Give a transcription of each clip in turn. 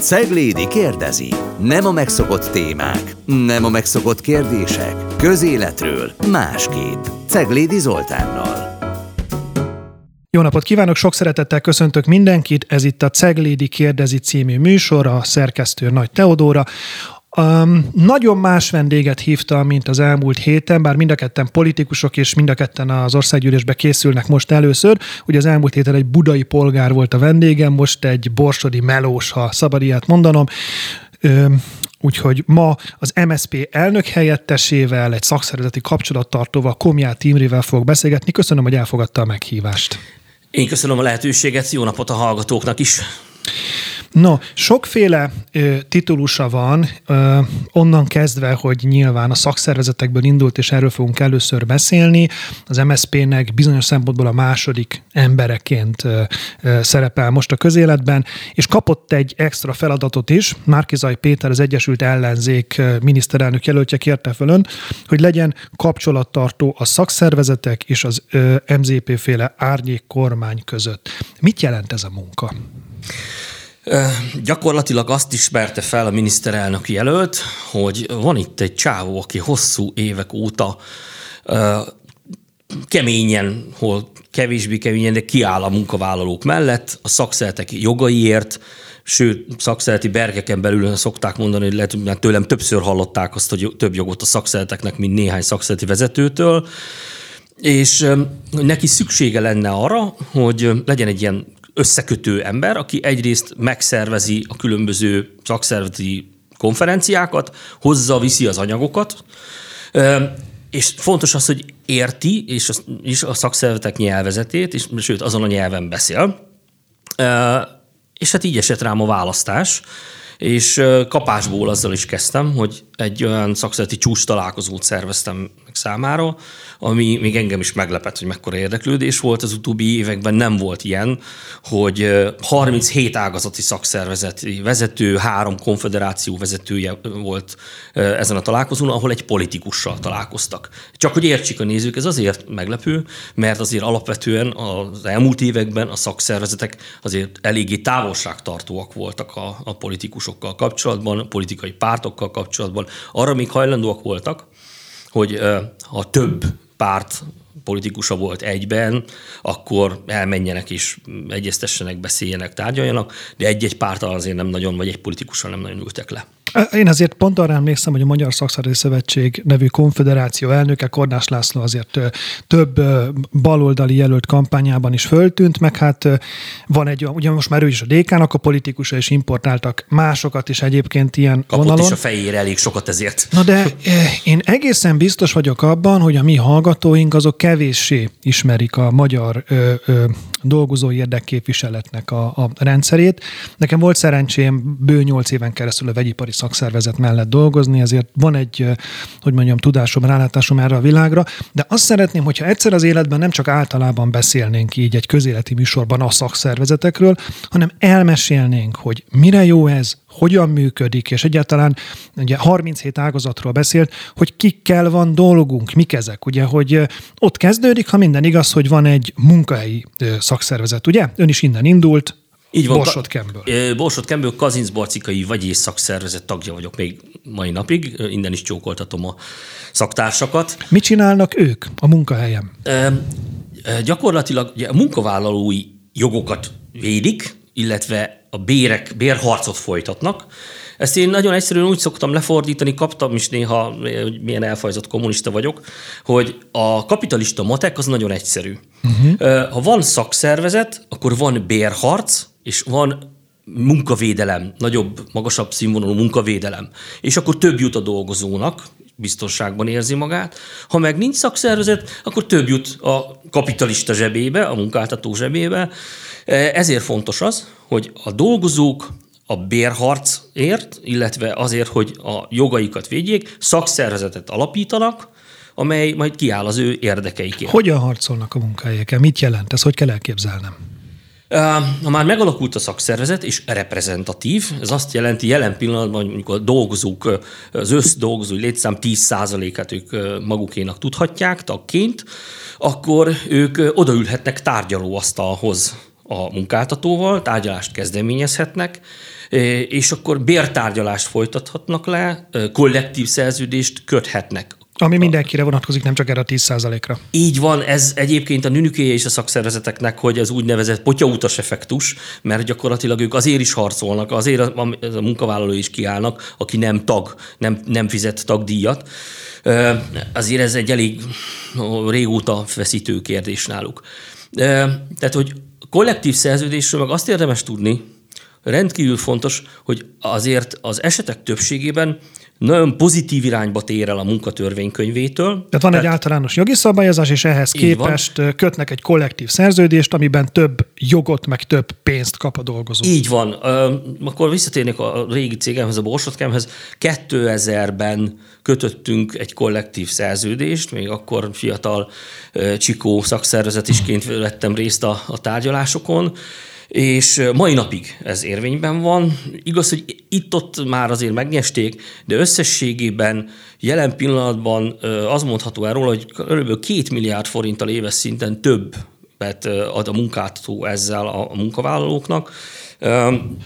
Ceglédi kérdezi. Nem a megszokott témák, nem a megszokott kérdések. Közéletről másképp. Ceglédi Zoltánnal. Jó napot kívánok, sok szeretettel köszöntök mindenkit. Ez itt a Ceglédi kérdezi című műsor, a szerkesztő Nagy Teodóra. Um, nagyon más vendéget hívta, mint az elmúlt héten, bár mind a ketten politikusok, és mind a ketten az országgyűlésbe készülnek most először. Ugye az elmúlt héten egy budai polgár volt a vendégem, most egy borsodi melós, ha szabad ilyet mondanom. Um, Úgyhogy ma az MSP elnök helyettesével, egy szakszervezeti kapcsolattartóval, Komját Imrével fogok beszélgetni. Köszönöm, hogy elfogadta a meghívást. Én köszönöm a lehetőséget, jó napot a hallgatóknak is. No, sokféle ö, titulusa van, ö, onnan kezdve, hogy nyilván a szakszervezetekből indult, és erről fogunk először beszélni. Az MSZP-nek bizonyos szempontból a második embereként ö, ö, szerepel most a közéletben, és kapott egy extra feladatot is. Márkizaj Péter, az Egyesült Ellenzék miniszterelnök jelöltje kérte fölön, hogy legyen kapcsolattartó a szakszervezetek és az MZP-féle árnyék kormány között. Mit jelent ez a munka? Gyakorlatilag azt ismerte fel a miniszterelnök jelölt, hogy van itt egy csávó, aki hosszú évek óta keményen, hol kevésbé keményen, de kiáll a munkavállalók mellett, a szakszeretek jogaiért, sőt, szakszereti bergeken belül szokták mondani, hogy lehet, hogy tőlem többször hallották azt, hogy több jogot a szakszereteknek, mint néhány szakszereti vezetőtől, és neki szüksége lenne arra, hogy legyen egy ilyen összekötő ember, aki egyrészt megszervezi a különböző szakszervezeti konferenciákat, hozza, viszi az anyagokat, és fontos az, hogy érti, és a, és a szakszervezetek nyelvezetét, és sőt, azon a nyelven beszél. És hát így esett rám a választás, és kapásból azzal is kezdtem, hogy egy olyan szakszereti csúcs találkozót szerveztem számára, ami még engem is meglepett, hogy mekkora érdeklődés volt. Az utóbbi években nem volt ilyen, hogy 37 ágazati szakszervezeti vezető, három konfederáció vezetője volt ezen a találkozón, ahol egy politikussal találkoztak. Csak hogy értsék a nézők, ez azért meglepő, mert azért alapvetően az elmúlt években a szakszervezetek azért eléggé távolságtartóak voltak a, a politikusokkal kapcsolatban, politikai pártokkal kapcsolatban. Arra még hajlandóak voltak, hogy ha több párt politikusa volt egyben, akkor elmenjenek és egyeztessenek, beszéljenek, tárgyaljanak, de egy-egy pártal azért nem nagyon, vagy egy politikussal nem nagyon ültek le. Én azért pont arra emlékszem, hogy a Magyar Szakszervezeti Szövetség nevű konfederáció elnöke Kornás László azért több baloldali jelölt kampányában is föltűnt, meg hát van egy, ugye most már ő is a DK-nak a politikusa, és importáltak másokat is egyébként ilyen Kapott vonalon. is a fejére elég sokat ezért. Na de én egészen biztos vagyok abban, hogy a mi hallgatóink azok kevéssé ismerik a magyar ö, ö, dolgozói érdekképviseletnek a, a rendszerét. Nekem volt szerencsém bő nyolc éven keresztül a vegyipari szakszervezet mellett dolgozni, ezért van egy, hogy mondjam, tudásom, rálátásom erre a világra, de azt szeretném, hogyha egyszer az életben nem csak általában beszélnénk így egy közéleti műsorban a szakszervezetekről, hanem elmesélnénk, hogy mire jó ez, hogyan működik, és egyáltalán ugye 37 ágazatról beszélt, hogy kikkel van dolgunk, mik ezek, ugye, hogy ott kezdődik, ha minden igaz, hogy van egy munkahelyi szakszervezet, ugye? Ön is innen indult, így van. Borsod Kemből. Borsod Kemből Kazincbarcikai vagyis szakszervezet tagja vagyok még mai napig. Innen is csókoltatom a szaktársakat. Mit csinálnak ők a munkahelyem? E, gyakorlatilag ugye, a munkavállalói jogokat védik, illetve a bérek, bérharcot folytatnak. Ezt én nagyon egyszerűen úgy szoktam lefordítani, kaptam is néha, hogy milyen elfajzott kommunista vagyok, hogy a kapitalista matek az nagyon egyszerű. Uh-huh. Ha van szakszervezet, akkor van bérharc, és van munkavédelem, nagyobb, magasabb színvonalú munkavédelem. És akkor több jut a dolgozónak, biztonságban érzi magát. Ha meg nincs szakszervezet, akkor több jut a kapitalista zsebébe, a munkáltató zsebébe. Ezért fontos az, hogy a dolgozók a bérharcért, illetve azért, hogy a jogaikat védjék, szakszervezetet alapítanak, amely majd kiáll az ő érdekeikért. Hogyan harcolnak a munkahelyeken? Mit jelent ez? Hogy kell elképzelnem? Ha már megalakult a szakszervezet, és reprezentatív, ez azt jelenti jelen pillanatban, hogy mondjuk a dolgozók, az összdolgozói létszám 10%-át ők magukénak tudhatják tagként, akkor ők odaülhetnek tárgyalóasztalhoz a munkáltatóval, tárgyalást kezdeményezhetnek, és akkor bértárgyalást folytathatnak le, kollektív szerződést köthetnek ami mindenkire vonatkozik, nem csak erre a 10%-ra. Így van, ez egyébként a nünükéje és a szakszervezeteknek, hogy az úgynevezett potyautas effektus, mert gyakorlatilag ők azért is harcolnak, azért a, a munkavállaló is kiállnak, aki nem tag, nem, nem fizet tagdíjat. Azért ez egy elég régóta feszítő kérdés náluk. Tehát, hogy kollektív szerződésről meg azt érdemes tudni, rendkívül fontos, hogy azért az esetek többségében nagyon pozitív irányba tér el a munkatörvénykönyvétől. Tehát van Tehát, egy általános jogi szabályozás, és ehhez képest van. kötnek egy kollektív szerződést, amiben több jogot, meg több pénzt kap a dolgozó. Így van. Akkor visszatérnék a régi cégemhez, a Borsotkemhez. 2000-ben kötöttünk egy kollektív szerződést, még akkor fiatal csikó szakszervezetisként vettem részt a, a tárgyalásokon, és mai napig ez érvényben van. Igaz, hogy itt-ott már azért megnyesték, de összességében jelen pillanatban az mondható el róla, hogy kb. két milliárd forinttal éves szinten több ad a munkáltató ezzel a munkavállalóknak,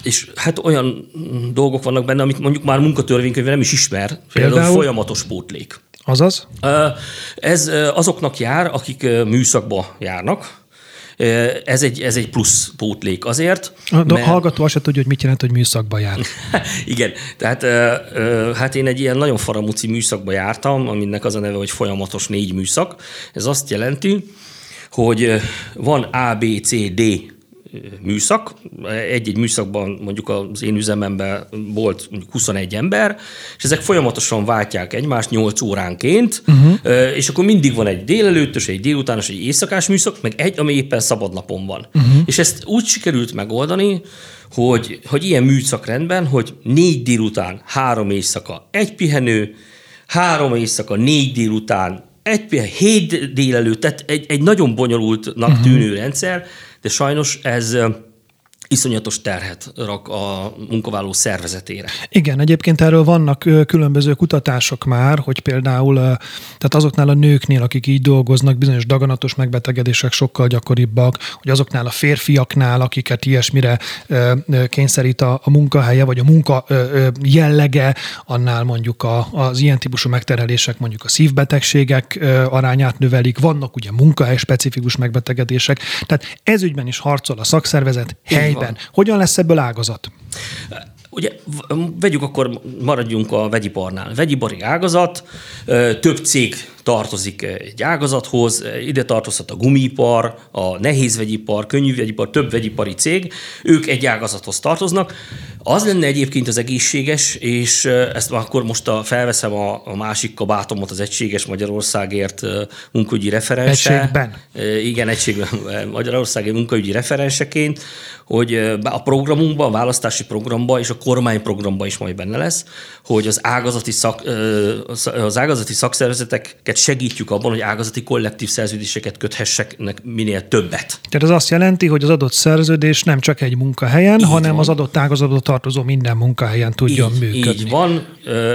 és hát olyan dolgok vannak benne, amit mondjuk már munkatörvénykönyvben nem is ismer, például, például folyamatos pótlék. Azaz? Ez azoknak jár, akik műszakba járnak, ez egy, ez egy plusz pótlék azért. A mert... hallgató azt tudja, hogy mit jelent, hogy műszakba jár. Igen, tehát hát én egy ilyen nagyon faramuci műszakba jártam, aminek az a neve, hogy folyamatos négy műszak. Ez azt jelenti, hogy van A, B, C, D műszak. Egy-egy műszakban mondjuk az én üzememben volt mondjuk 21 ember, és ezek folyamatosan váltják egymást 8 óránként, uh-huh. és akkor mindig van egy délelőttös, egy délutános, egy éjszakás műszak, meg egy, ami éppen szabadnapon van. Uh-huh. És ezt úgy sikerült megoldani, hogy, hogy ilyen műszakrendben, hogy négy délután, három éjszaka, egy pihenő, három éjszaka, négy délután, egy pihenő, hét délelőtt, tehát egy, egy nagyon bonyolultnak uh-huh. tűnő rendszer, de sajnos ez iszonyatos terhet rak a munkavállaló szervezetére. Igen, egyébként erről vannak különböző kutatások már, hogy például tehát azoknál a nőknél, akik így dolgoznak, bizonyos daganatos megbetegedések sokkal gyakoribbak, hogy azoknál a férfiaknál, akiket ilyesmire kényszerít a, a munkahelye, vagy a munka jellege, annál mondjuk a, az ilyen típusú megterhelések, mondjuk a szívbetegségek arányát növelik, vannak ugye munkahely specifikus megbetegedések, tehát ezügyben is harcol a szakszervezet helyben van. Hogyan lesz ebből ágazat? Ugye vegyük akkor, maradjunk a vegyiparnál. Vegyipari ágazat, több cég tartozik egy ágazathoz, ide tartozhat a gumipar, a nehéz vegyipar, könnyű vegyipar, több vegyipari cég, ők egy ágazathoz tartoznak. Az lenne egyébként az egészséges, és ezt akkor most a, felveszem a, a másik kabátomat, az Egységes Magyarországért munkaügyi referense. Egységben. Igen, Egységben Magyarországi munkaügyi referenseként, hogy a programunkban, a választási programban és a kormányprogramban is majd benne lesz, hogy az ágazati, szak, az ágazati szakszervezeteket segítjük abban, hogy ágazati kollektív szerződéseket köthessek minél többet. Tehát ez azt jelenti, hogy az adott szerződés nem csak egy munkahelyen, így hanem van. az adott ágazatba tartozó minden munkahelyen tudjon így, működni. Így van,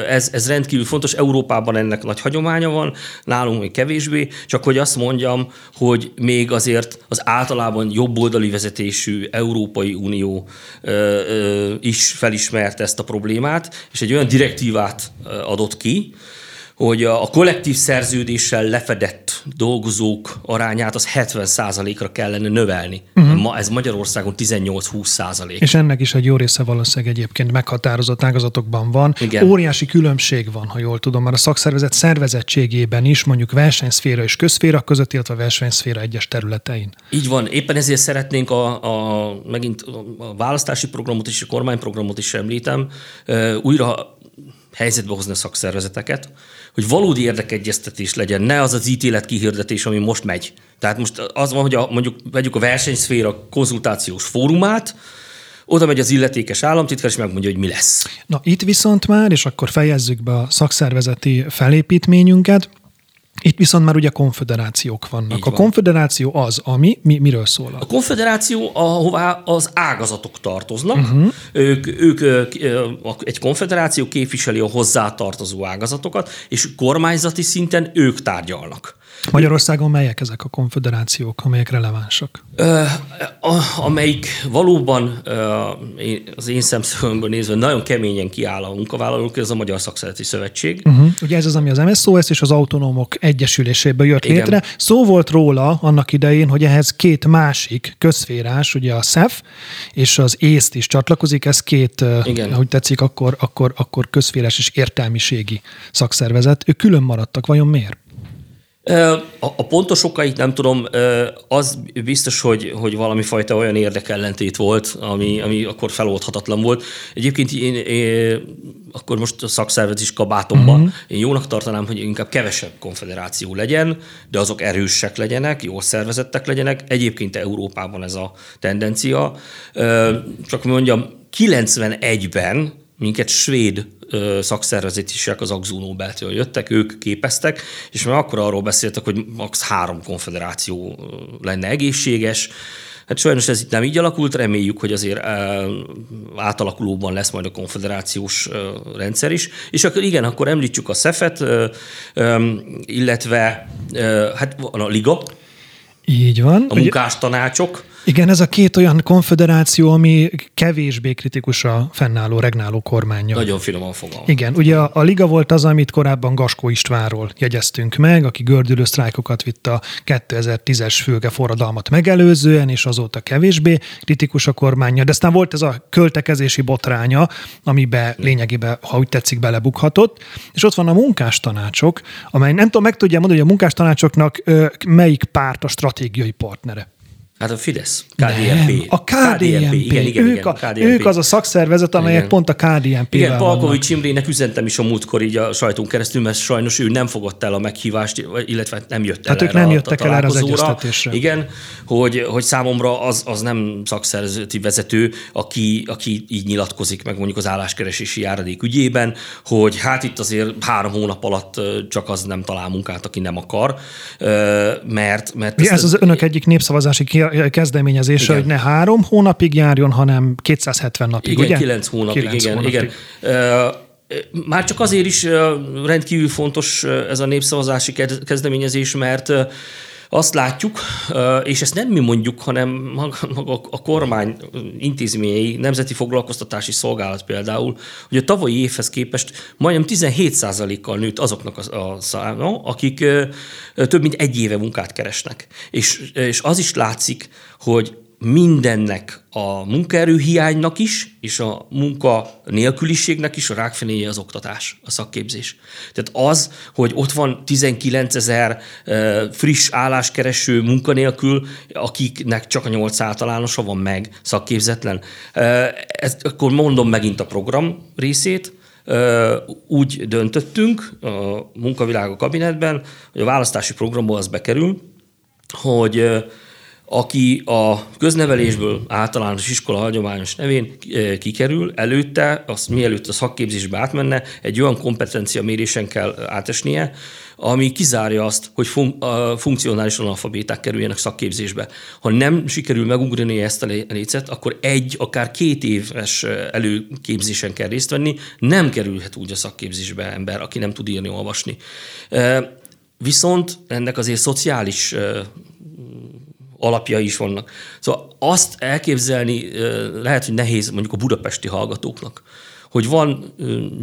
ez, ez rendkívül fontos. Európában ennek nagy hagyománya van, nálunk még kevésbé, csak hogy azt mondjam, hogy még azért az általában jobboldali vezetésű Európai Unió is felismerte ezt a problémát, és egy olyan direktívát adott ki, hogy a kollektív szerződéssel lefedett dolgozók arányát az 70%-ra kellene növelni. Uh-huh. Ma ez Magyarországon 18-20%. És ennek is egy jó része valószínűleg egyébként meghatározott ágazatokban van. Igen. Óriási különbség van, ha jól tudom, mert a szakszervezet szervezettségében is mondjuk versenyszféra és közszféra között, illetve versenyszféra egyes területein. Így van. Éppen ezért szeretnénk a, a megint a választási programot és a kormányprogramot is említem, újra helyzetbe hozni a szakszervezeteket, hogy valódi érdekegyeztetés legyen, ne az az ítélet kihirdetés, ami most megy. Tehát most az van, hogy a, mondjuk vegyük a versenyszféra konzultációs fórumát, oda megy az illetékes államtitkár, és megmondja, hogy mi lesz. Na itt viszont már, és akkor fejezzük be a szakszervezeti felépítményünket, itt viszont már ugye konfederációk vannak. Így a van. konfederáció az, ami, mi, miről szól? A konfederáció, ahová az ágazatok tartoznak. Uh-huh. Ők, ők egy konfederáció képviseli a hozzátartozó ágazatokat, és kormányzati szinten ők tárgyalnak. Magyarországon melyek ezek a konfederációk, amelyek relevánsak? Ö, a, amelyik valóban az én szemszögömből nézve nagyon keményen kiáll a munkavállalók, ez a Magyar Szakszereti Szövetség. Uh-huh. Ugye ez az, ami az MSZOS és az Autonómok Egyesüléséből jött Igen. létre. Szó volt róla annak idején, hogy ehhez két másik közférás, ugye a SZEF és az észt is csatlakozik, ez két, Igen. ahogy tetszik, akkor, akkor, akkor közférás és értelmiségi szakszervezet. Ők külön maradtak, vajon miért? A pontos okait nem tudom, az biztos, hogy, hogy valami fajta olyan érdekellentét volt, ami, ami akkor feloldhatatlan volt. Egyébként én, én akkor most a szakszervezet is kabátomban, uh-huh. én jónak tartanám, hogy inkább kevesebb konfederáció legyen, de azok erősek legyenek, jól szervezettek legyenek. Egyébként Európában ez a tendencia. Csak mondjam, 91-ben minket svéd szakszervezetések az Axu Nobel-től jöttek, ők képeztek, és már akkor arról beszéltek, hogy max. három konfederáció lenne egészséges, Hát sajnos ez itt nem így alakult, reméljük, hogy azért átalakulóban lesz majd a konfederációs rendszer is. És akkor igen, akkor említsük a SZEFET, illetve hát van a Liga, így van. A munkástanácsok. Igen, ez a két olyan konfederáció, ami kevésbé kritikus a fennálló, regnáló kormánya. Nagyon finoman fogalmaz. Igen, ugye a, a Liga volt az, amit korábban Gaskó Istvánról jegyeztünk meg, aki gördülő sztrájkokat vitt a 2010-es fülge forradalmat megelőzően, és azóta kevésbé kritikus a kormánya. De aztán volt ez a költekezési botránya, amibe lényegében, ha úgy tetszik, belebukhatott. És ott van a munkástanácsok, amely nem tudom, meg tudja mondani, hogy a munkástanácsoknak melyik párt a stratégiai partnere. Hát a Fidesz, KDNP. Nem, a KDNP. Igen, igen, ők, igen, a, KDNP. ők az a szakszervezet, amelyek igen. pont a KDNP. Igen, Palkovics Imrének üzentem is a múltkor így a sajtunk keresztül, mert sajnos ő nem fogadta el a meghívást, illetve nem jött el Hát ők nem jöttek el erre az egyeztetésre. Igen, hogy, hogy számomra az, az nem szakszervezeti vezető, aki, aki így nyilatkozik meg mondjuk az álláskeresési járadék ügyében, hogy hát itt azért három hónap alatt csak az nem talál munkát, aki nem akar, mert... mert ez az önök egyik népszavazási kezdeményezése, igen. hogy ne három hónapig járjon, hanem 270 napig, igen, ugye? kilenc hónapig, 9 igen, hónapig. igen. Már csak azért is rendkívül fontos ez a népszavazási kezdeményezés, mert azt látjuk, és ezt nem mi mondjuk, hanem maga a kormány intézményei, Nemzeti Foglalkoztatási Szolgálat például, hogy a tavalyi évhez képest majdnem 17%-kal nőtt azoknak a száma, akik több mint egy éve munkát keresnek. És, és az is látszik, hogy mindennek a munkaerőhiánynak is, és a munka nélküliségnek is a rákfenéje az oktatás, a szakképzés. Tehát az, hogy ott van 19 ezer friss álláskereső munkanélkül, akiknek csak a 8 általánosa van meg, szakképzetlen. Ezt, akkor mondom megint a program részét, úgy döntöttünk a munkavilága kabinetben, hogy a választási programból az bekerül, hogy aki a köznevelésből általános iskola hagyományos nevén eh, kikerül, előtte, az mielőtt a szakképzésbe átmenne, egy olyan kompetencia mérésen kell átesnie, ami kizárja azt, hogy fun- a funkcionális analfabéták kerüljenek szakképzésbe. Ha nem sikerül megugrani ezt a lécet, akkor egy, akár két éves eh, előképzésen kell részt venni, nem kerülhet úgy a szakképzésbe ember, aki nem tud írni, olvasni. Eh, viszont ennek azért szociális alapjai is vannak. Szóval azt elképzelni lehet, hogy nehéz mondjuk a budapesti hallgatóknak, hogy van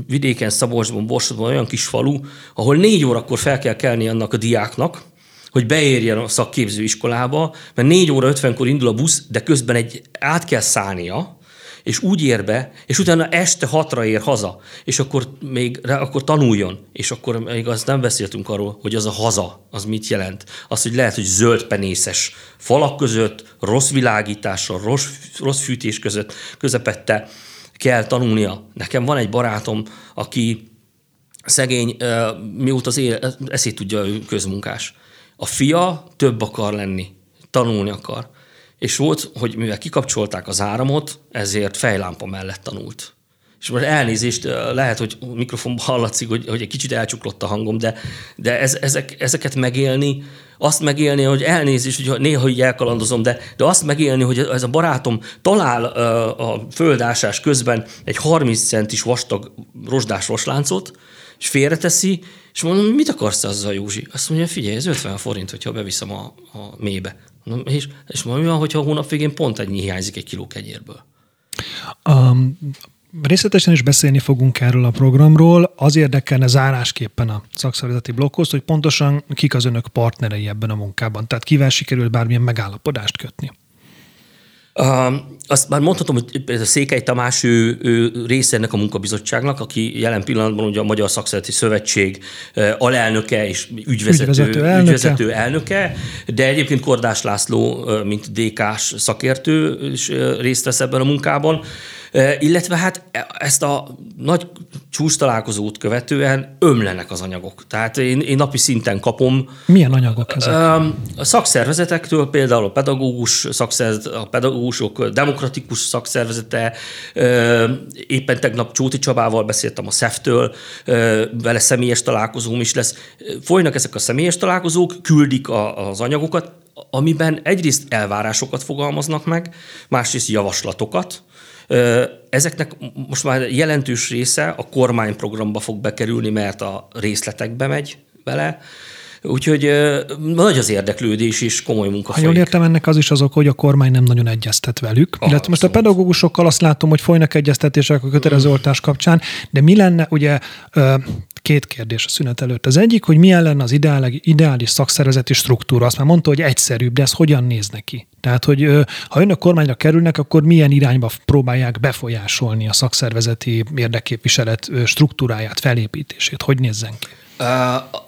vidéken, Szabolcsban, Borsodban olyan kis falu, ahol négy órakor fel kell kelni annak a diáknak, hogy beérjen a szakképzőiskolába, mert négy óra ötvenkor indul a busz, de közben egy át kell szállnia, és úgy ér be, és utána este hatra ér haza, és akkor még akkor tanuljon, és akkor még azt nem beszéltünk arról, hogy az a haza, az mit jelent. Az, hogy lehet, hogy zöld penészes falak között, rossz világítással, rossz, rossz fűtés között, közepette kell tanulnia. Nekem van egy barátom, aki szegény, mióta az éle, eszét tudja, ő közmunkás. A fia több akar lenni, tanulni akar és volt, hogy mivel kikapcsolták az áramot, ezért fejlámpa mellett tanult. és most elnézést, lehet, hogy mikrofonban hallatszik, hogy, hogy egy kicsit elcsuklott a hangom, de, de ez, ezek, ezeket megélni, azt megélni, hogy elnézést, hogy néha így elkalandozom, de, de azt megélni, hogy ez a barátom talál a földásás közben egy 30 centis vastag rozsdás vasláncot, és félreteszi, és mondom, mit akarsz azzal, Józsi? Azt mondja, figyelj, ez 50 forint, hogyha beviszem a, a mélybe. Mondom, és, és mondom, mi van, hogyha a hónap végén pont ennyi hiányzik egy kiló kenyérből? Um, Részletesen is beszélni fogunk erről a programról. Az érdekelne zárásképpen a szakszervezeti blokkhoz, hogy pontosan kik az önök partnerei ebben a munkában. Tehát kivel sikerült bármilyen megállapodást kötni. Azt már mondhatom, hogy a Székely Tamás ő, ő része ennek a munkabizottságnak, aki jelen pillanatban ugye a Magyar Szakszereti Szövetség alelnöke és ügyvezető, ügyvezető, elnöke. ügyvezető elnöke, de egyébként Kordás László, mint DK-s szakértő is részt vesz ebben a munkában. Illetve hát e, ezt a nagy csúcs találkozót követően ömlenek az anyagok. Tehát én, én napi szinten kapom. Milyen anyagok ezek? A szakszervezetektől, például a pedagógus szakszervezet, a pedagógusok demokratikus szakszervezete, éppen tegnap Csóti Csabával beszéltem a SZEF-től, vele személyes találkozóm is lesz. Folynak ezek a személyes találkozók, küldik az anyagokat, amiben egyrészt elvárásokat fogalmaznak meg, másrészt javaslatokat, Ezeknek most már jelentős része a kormányprogramba fog bekerülni, mert a részletekbe megy bele. Úgyhogy nagy az érdeklődés és komoly munka Ha jól értem, ennek az is az ok, hogy a kormány nem nagyon egyeztet velük. Aha, Illetve most a pedagógusokkal azt látom, hogy folynak egyeztetések a kötelező oltás kapcsán, de mi lenne, ugye két kérdés a szünet előtt. Az egyik, hogy milyen lenne az ideális, ideális szakszervezeti struktúra. Azt már mondta, hogy egyszerűbb, de ez hogyan néz neki? Tehát, hogy ha önök kormányra kerülnek, akkor milyen irányba próbálják befolyásolni a szakszervezeti érdekképviselet struktúráját, felépítését? Hogy nézzen ki? Uh,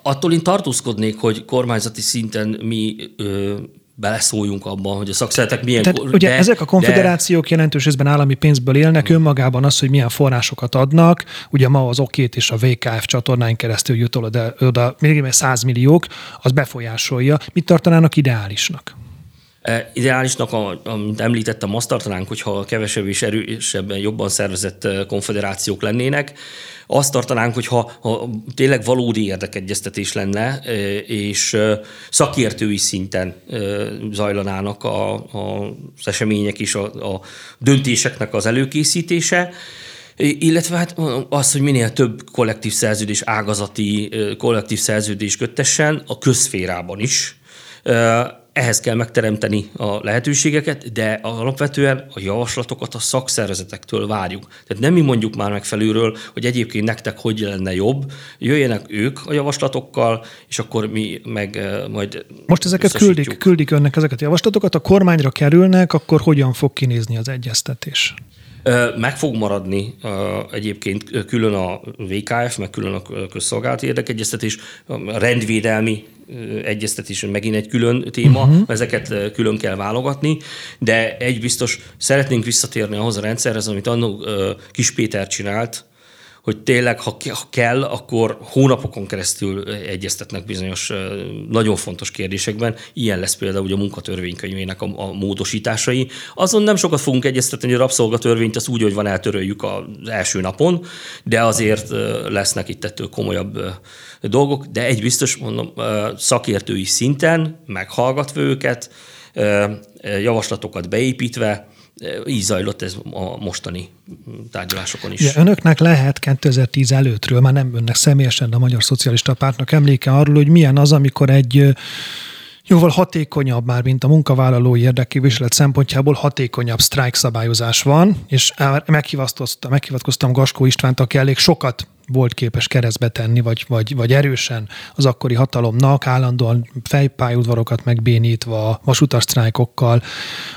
attól én tartózkodnék, hogy kormányzati szinten mi uh, beleszóljunk abban, hogy a szakszeretek milyen... Tehát kor, ugye de, ezek a konfederációk de... jelentős részben állami pénzből élnek, önmagában az, hogy milyen forrásokat adnak, ugye ma az okét és a VKF csatornáin keresztül jut oda, oda még 100 milliók, az befolyásolja. Mit tartanának ideálisnak? Ideálisnak, amit említettem, azt tartanánk, hogyha kevesebb és erősebben, jobban szervezett konfederációk lennének. Azt tartanánk, hogyha ha tényleg valódi érdekegyeztetés lenne, és szakértői szinten zajlanának a, a, az események és a, a döntéseknek az előkészítése, illetve hát az, hogy minél több kollektív szerződés, ágazati kollektív szerződés köttessen a közférában is ehhez kell megteremteni a lehetőségeket, de alapvetően a javaslatokat a szakszervezetektől várjuk. Tehát nem mi mondjuk már meg felülről, hogy egyébként nektek hogy lenne jobb, jöjjenek ők a javaslatokkal, és akkor mi meg eh, majd Most ezeket küldik, küldik önnek ezeket a javaslatokat, a kormányra kerülnek, akkor hogyan fog kinézni az egyeztetés? Meg fog maradni egyébként külön a VKF, meg külön a közszolgálati érdekegyeztetés, a rendvédelmi egyeztetés megint egy külön téma, uh-huh. ezeket külön kell válogatni, de egy biztos, szeretnénk visszatérni ahhoz a rendszerhez, amit annó Kis Péter csinált, hogy tényleg, ha, kell, akkor hónapokon keresztül egyeztetnek bizonyos nagyon fontos kérdésekben. Ilyen lesz például ugye a munkatörvénykönyvének a, a módosításai. Azon nem sokat fogunk egyeztetni, hogy a rabszolgatörvényt az úgy, hogy van eltöröljük az első napon, de azért lesznek itt ettől komolyabb dolgok, de egy biztos mondom, szakértői szinten, meghallgatva őket, javaslatokat beépítve, így zajlott ez a mostani tárgyalásokon is. Ja, önöknek lehet 2010 előttről, már nem önnek személyesen, de a Magyar Szocialista Pártnak emléke arról, hogy milyen az, amikor egy jóval hatékonyabb már, mint a munkavállalói érdekképviselet szempontjából hatékonyabb sztrájk szabályozás van, és meghivatkoztam Gaskó Istvánt, aki elég sokat volt képes keresztbe tenni, vagy, vagy, vagy erősen az akkori hatalomnak, állandóan fejpályudvarokat megbénítva, vasutas sztrájkokkal.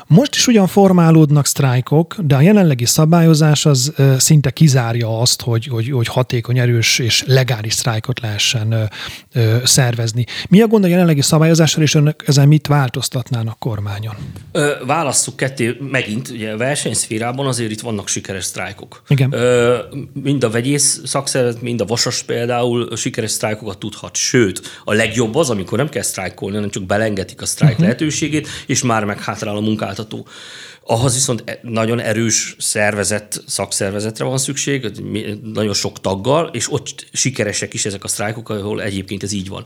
Most is ugyan formálódnak sztrájkok, de a jelenlegi szabályozás az szinte kizárja azt, hogy, hogy, hogy hatékony, erős és legális sztrájkot lehessen szervezni. Mi a gond a jelenlegi szabályozással, és önök ezen mit változtatnának kormányon? Ö, válasszuk ketté, megint, ugye a versenyszférában azért itt vannak sikeres sztrájkok. Igen. Ö, mind a vegyész szakszer szakszervezet, mind a Vasas például sikeres sztrájkokat tudhat. Sőt, a legjobb az, amikor nem kell sztrájkolni, hanem csak belengetik a sztrájk uh-huh. lehetőségét, és már meghátrál a munkáltató. Ahhoz viszont e- nagyon erős szervezet, szakszervezetre van szükség, nagyon sok taggal, és ott sikeresek is ezek a sztrájkok, ahol egyébként ez így van.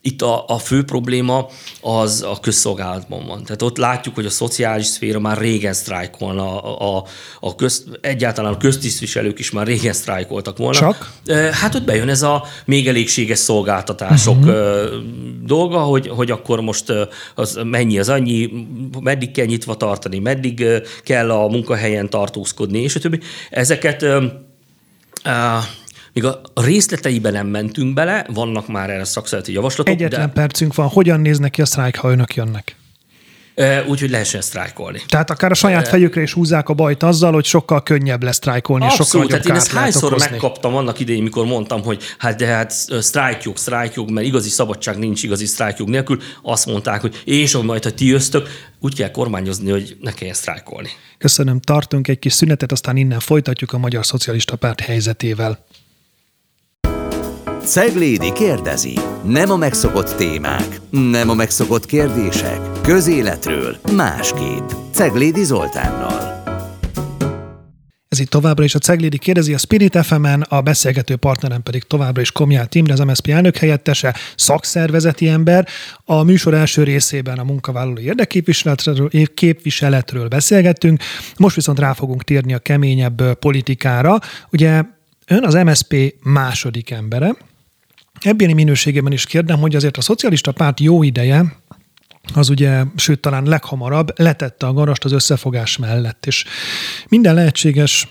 Itt a, a fő probléma az a közszolgálatban van. Tehát ott látjuk, hogy a szociális szféra már régen sztrájkolna, a, a, a köz, egyáltalán a köztisztviselők is már régen sztrájkoltak volna. Csak? Hát ott bejön ez a még elégséges szolgáltatások uh-huh. dolga, hogy, hogy akkor most az mennyi az annyi, meddig kell nyitva tartani, meddig kell a munkahelyen tartózkodni, és a többi. Ezeket még a részleteiben nem mentünk bele, vannak már erre szakszereti javaslatok. Egyetlen de... percünk van, hogyan néznek ki a sztrájk, ha önök jönnek? Úgyhogy lehessen sztrájkolni. Tehát akár a saját fejükre is húzzák a bajt azzal, hogy sokkal könnyebb lesz sztrájkolni, Abszolút, sokkal tehát én ezt hányszor okozni. megkaptam annak idején, mikor mondtam, hogy hát de hát sztrájkjog, sztrájkjog, mert igazi szabadság nincs igazi sztrájkjog nélkül. Azt mondták, hogy és majd, ha tiöztök, úgy kell kormányozni, hogy ne kelljen sztrájkolni. Köszönöm, tartunk egy kis szünetet, aztán innen folytatjuk a Magyar Szocialista Párt helyzetével. Ceglédi kérdezi. Nem a megszokott témák, nem a megszokott kérdések. Közéletről másképp. Ceglédi Zoltánnal. Ez itt továbbra is a Ceglédi kérdezi a Spirit fm a beszélgető partnerem pedig továbbra is Komját Imre, az MSZP elnök helyettese, szakszervezeti ember. A műsor első részében a munkavállalói érdekképviseletről képviseletről beszélgettünk, most viszont rá fogunk térni a keményebb politikára. Ugye ön az MSP második embere, Ebbéni minőségében is kérdem, hogy azért a szocialista párt jó ideje, az ugye, sőt talán leghamarabb letette a garast az összefogás mellett, és minden lehetséges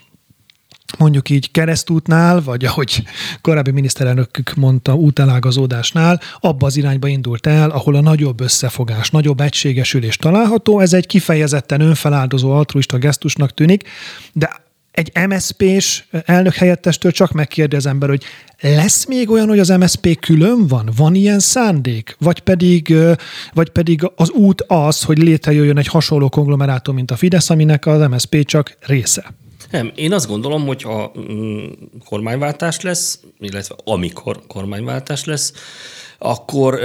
mondjuk így keresztútnál, vagy ahogy korábbi miniszterelnökük mondta, útelágazódásnál, abba az irányba indult el, ahol a nagyobb összefogás, nagyobb egységesülés található. Ez egy kifejezetten önfeláldozó altruista gesztusnak tűnik, de egy MSZP-s elnök helyettestől csak megkérdez ember, hogy lesz még olyan, hogy az MSZP külön van? Van ilyen szándék? Vagy pedig, vagy pedig az út az, hogy létrejöjjön egy hasonló konglomerátum, mint a Fidesz, aminek az MSZP csak része? Nem, én azt gondolom, hogy ha mm, kormányváltás lesz, illetve amikor kormányváltás lesz, akkor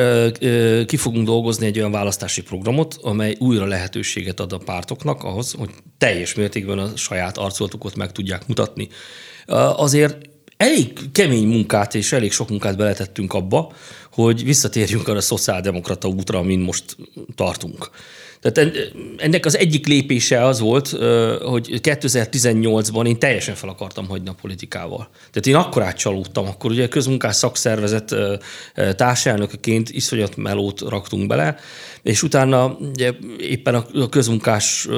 ki fogunk dolgozni egy olyan választási programot, amely újra lehetőséget ad a pártoknak ahhoz, hogy teljes mértékben a saját arcolatukat meg tudják mutatni. Azért elég kemény munkát és elég sok munkát beletettünk abba, hogy visszatérjünk arra a szociáldemokrata útra, amin most tartunk. Tehát ennek az egyik lépése az volt, hogy 2018-ban én teljesen fel akartam hagyni a politikával. Tehát én akkor átcsalódtam, akkor ugye közmunkás szakszervezet társelnökeként iszonyat melót raktunk bele, és utána ugye, éppen a közmunkás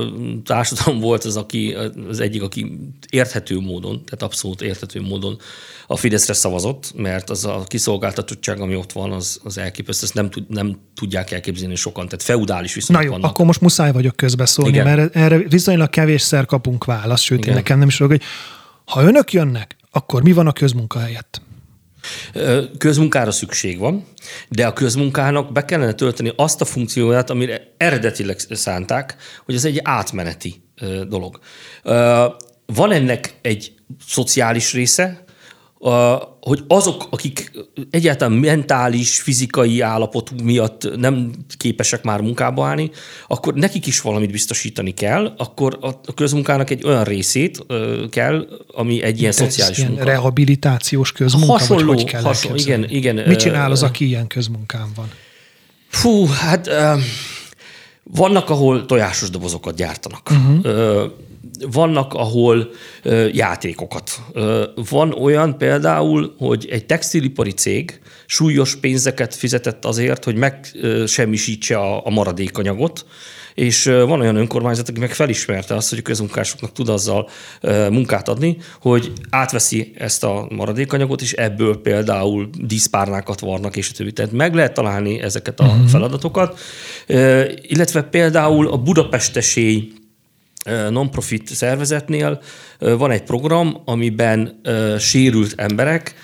társadalom volt az, aki, az egyik, aki érthető módon, tehát abszolút érthető módon a Fideszre szavazott, mert az a kiszolgáltatottság, ami ott van, az, az elképesztő, ezt nem, tud, nem tudják elképzelni sokan, tehát feudális viszonyok Na jó, vannak. Akkor most muszáj vagyok közbeszólni, Igen. mert erre viszonylag kevésszer kapunk választ, sőt, én nekem nem is hogy ha önök jönnek, akkor mi van a közmunka helyett? Közmunkára szükség van, de a közmunkának be kellene tölteni azt a funkcióját, amire eredetileg szánták, hogy ez egy átmeneti dolog. Van ennek egy szociális része, hogy azok, akik egyáltalán mentális, fizikai állapotuk miatt nem képesek már munkába állni, akkor nekik is valamit biztosítani kell, akkor a közmunkának egy olyan részét kell, ami egy ilyen De szociális ilyen munka. rehabilitációs közmunka, hasonló, vagy hogy kell hasonló, igen, igen. Mit csinál az, aki ilyen közmunkán van? Fú, hát vannak, ahol tojásos dobozokat gyártanak. Uh-huh vannak, ahol játékokat. Van olyan például, hogy egy textilipari cég súlyos pénzeket fizetett azért, hogy megsemmisítse a, maradékanyagot, és van olyan önkormányzat, aki meg felismerte azt, hogy a közmunkásoknak tud azzal munkát adni, hogy átveszi ezt a maradékanyagot, és ebből például díszpárnákat varnak, és a többi. Tehát meg lehet találni ezeket a uh-huh. feladatokat, illetve például a budapestesély non-profit szervezetnél van egy program, amiben sérült emberek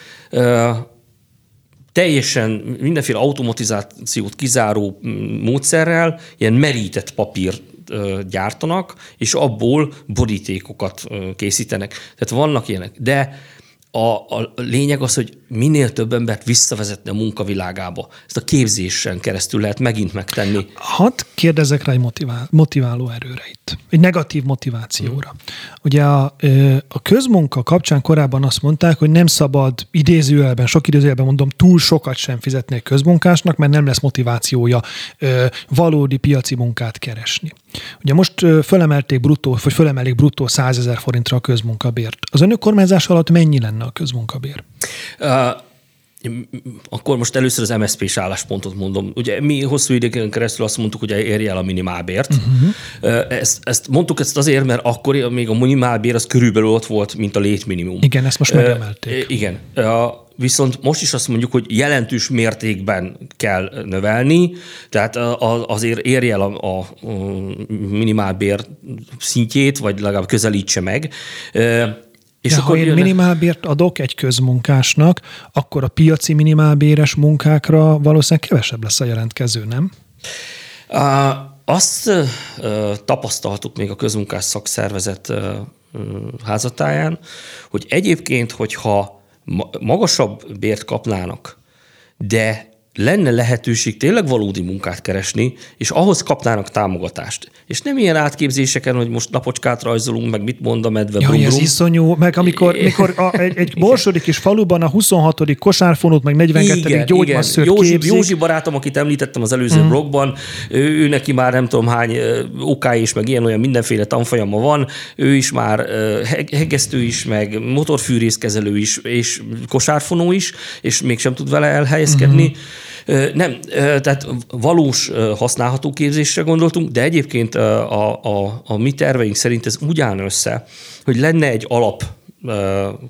teljesen mindenféle automatizációt kizáró módszerrel ilyen merített papír gyártanak, és abból borítékokat készítenek. Tehát vannak ilyenek. De a, a lényeg az, hogy minél több embert visszavezetni a munkavilágába. Ezt a képzésen keresztül lehet megint megtenni. Hadd kérdezek rá egy motivál, motiváló erőre itt, egy negatív motivációra. Hmm. Ugye a, a közmunka kapcsán korábban azt mondták, hogy nem szabad idézőjelben, sok idézőjelben mondom, túl sokat sem fizetni egy közmunkásnak, mert nem lesz motivációja valódi piaci munkát keresni. Ugye most fölemelték bruttó, vagy fölemelik bruttó 100 ezer forintra a közmunkabért. Az önök kormányzás alatt mennyi lenne a közmunkabér? Akkor most először az MSZP-s álláspontot mondom. Ugye mi hosszú időn keresztül azt mondtuk, hogy érje el a minimálbért. Uh-huh. Ezt, ezt mondtuk ezt azért, mert akkor még a minimálbér az körülbelül ott volt, mint a létminimum. Igen, ezt most megemelték. Igen. Viszont most is azt mondjuk, hogy jelentős mértékben kell növelni, tehát azért érje el a, a minimálbér szintjét, vagy legalább közelítse meg. És De akkor ha én jön... minimálbért adok egy közmunkásnak, akkor a piaci minimálbéres munkákra valószínűleg kevesebb lesz a jelentkező, nem? Uh, azt uh, tapasztaltuk még a közmunkás szakszervezet uh, házatáján, hogy egyébként, hogyha magasabb bért kapnának, de lenne lehetőség tényleg valódi munkát keresni, és ahhoz kapnának támogatást. És nem ilyen átképzéseken, hogy most napocskát rajzolunk, meg mit mond a medve. Jaj, ez iszonyú, meg amikor, mikor a, egy, egy borsodik kis faluban a 26. kosárfonót, meg 42. gyógymasszőt Józsi, képzik. Józsi barátom, akit említettem az előző mm. blogban, ő, ő, neki már nem tudom hány okály is, meg ilyen olyan mindenféle tanfolyama van, ő is már hegesztő is, meg motorfűrészkezelő is, és kosárfonó is, és mégsem tud vele elhelyezkedni. Mm. Nem, tehát valós használható képzésre gondoltunk, de egyébként a, a, a mi terveink szerint ez úgy áll össze, hogy lenne egy alap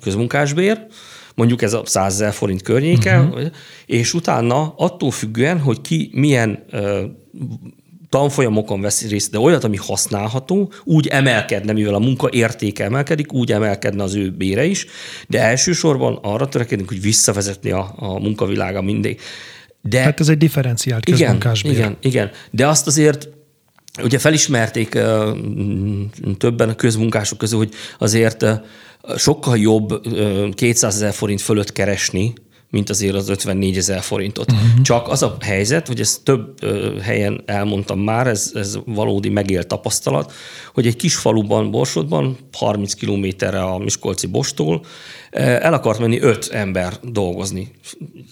közmunkásbér, mondjuk ez a 100 ezer forint környéke, uh-huh. és utána attól függően, hogy ki milyen tanfolyamokon vesz részt, de olyat, ami használható, úgy emelkedne, mivel a munka értéke emelkedik, úgy emelkedne az ő bére is, de elsősorban arra törekedünk, hogy visszavezetni a, a munkavilága mindig. De, hát ez egy differenciált közmunkásbér. Igen, igen, igen. De azt azért ugye felismerték többen a közmunkások közül, hogy azért sokkal jobb uh, 200 ezer forint fölött keresni, mint azért az 54 ezer forintot. Uh-huh. Csak az a helyzet, hogy ezt több helyen elmondtam már, ez, ez valódi megélt tapasztalat, hogy egy kis faluban, Borsodban, 30 kilométerre a Miskolci Bostól el akart menni öt ember dolgozni.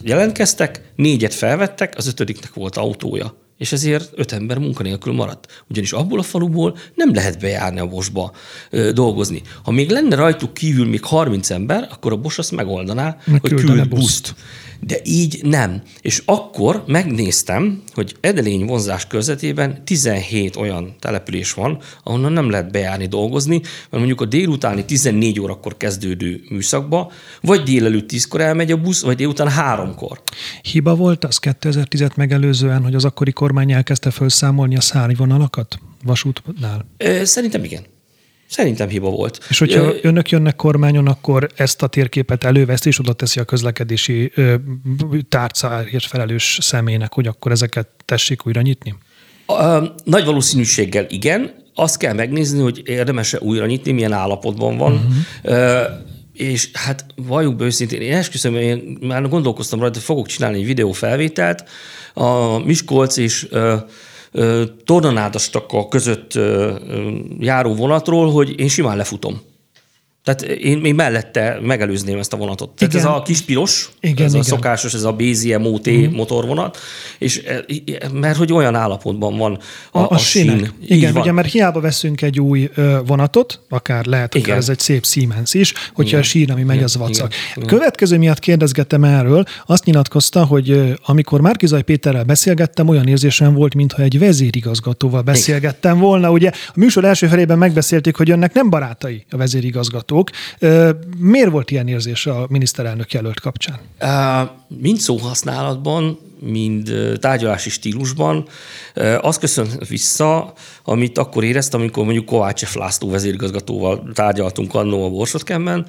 Jelentkeztek, négyet felvettek, az ötödiknek volt autója és ezért öt ember munkanélkül maradt. Ugyanis abból a faluból nem lehet bejárni a bosba ö, dolgozni. Ha még lenne rajtuk kívül még 30 ember, akkor a bos azt megoldaná, Meg hogy küld buszt. De így nem. És akkor megnéztem, hogy Edelény vonzás körzetében 17 olyan település van, ahonnan nem lehet bejárni dolgozni, mert mondjuk a délutáni 14 órakor kezdődő műszakba, vagy délelőtt 10-kor elmegy a busz, vagy délután 3-kor. Hiba volt az 2010 megelőzően, hogy az akkori kormány elkezdte felszámolni a szárnyvonalakat vasútnál? Szerintem igen. Szerintem hiba volt. És hogyha Ö, önök jönnek kormányon, akkor ezt a térképet előveszi, és oda teszi a közlekedési tárcáért felelős személynek, hogy akkor ezeket tessék újra nyitni? A, nagy valószínűséggel igen. Azt kell megnézni, hogy érdemes-e újra nyitni, milyen állapotban van. Uh-huh. és hát valljuk be őszintén, én esküszöm, én már gondolkoztam rajta, hogy fogok csinálni egy videófelvételt. A Miskolc és tornanádastak között járó vonatról, hogy én simán lefutom. Tehát én még mellette megelőzném ezt a vonatot. Igen. Tehát ez a kis piros, igen, ez igen. a szokásos, ez a BZM OT mm. motorvonat, és e, mert hogy olyan állapotban van a, a, a sín. Igen, van. ugye mert hiába veszünk egy új vonatot, akár lehet, hogy ez egy szép Siemens is, hogyha igen. a sín, ami megy, az vacak. Igen. Következő miatt kérdezgettem erről, azt nyilatkozta, hogy amikor Márkizaj Péterrel beszélgettem, olyan érzésem volt, mintha egy vezérigazgatóval beszélgettem igen. volna. Ugye a műsor első felében megbeszélték, hogy önnek nem barátai a vezérigazgató hallgatók. Miért volt ilyen érzés a miniszterelnök jelölt kapcsán? Mind szóhasználatban, mind tárgyalási stílusban azt köszön vissza, amit akkor éreztem, amikor mondjuk Kovács László vezérigazgatóval tárgyaltunk annó a Borsodkemben,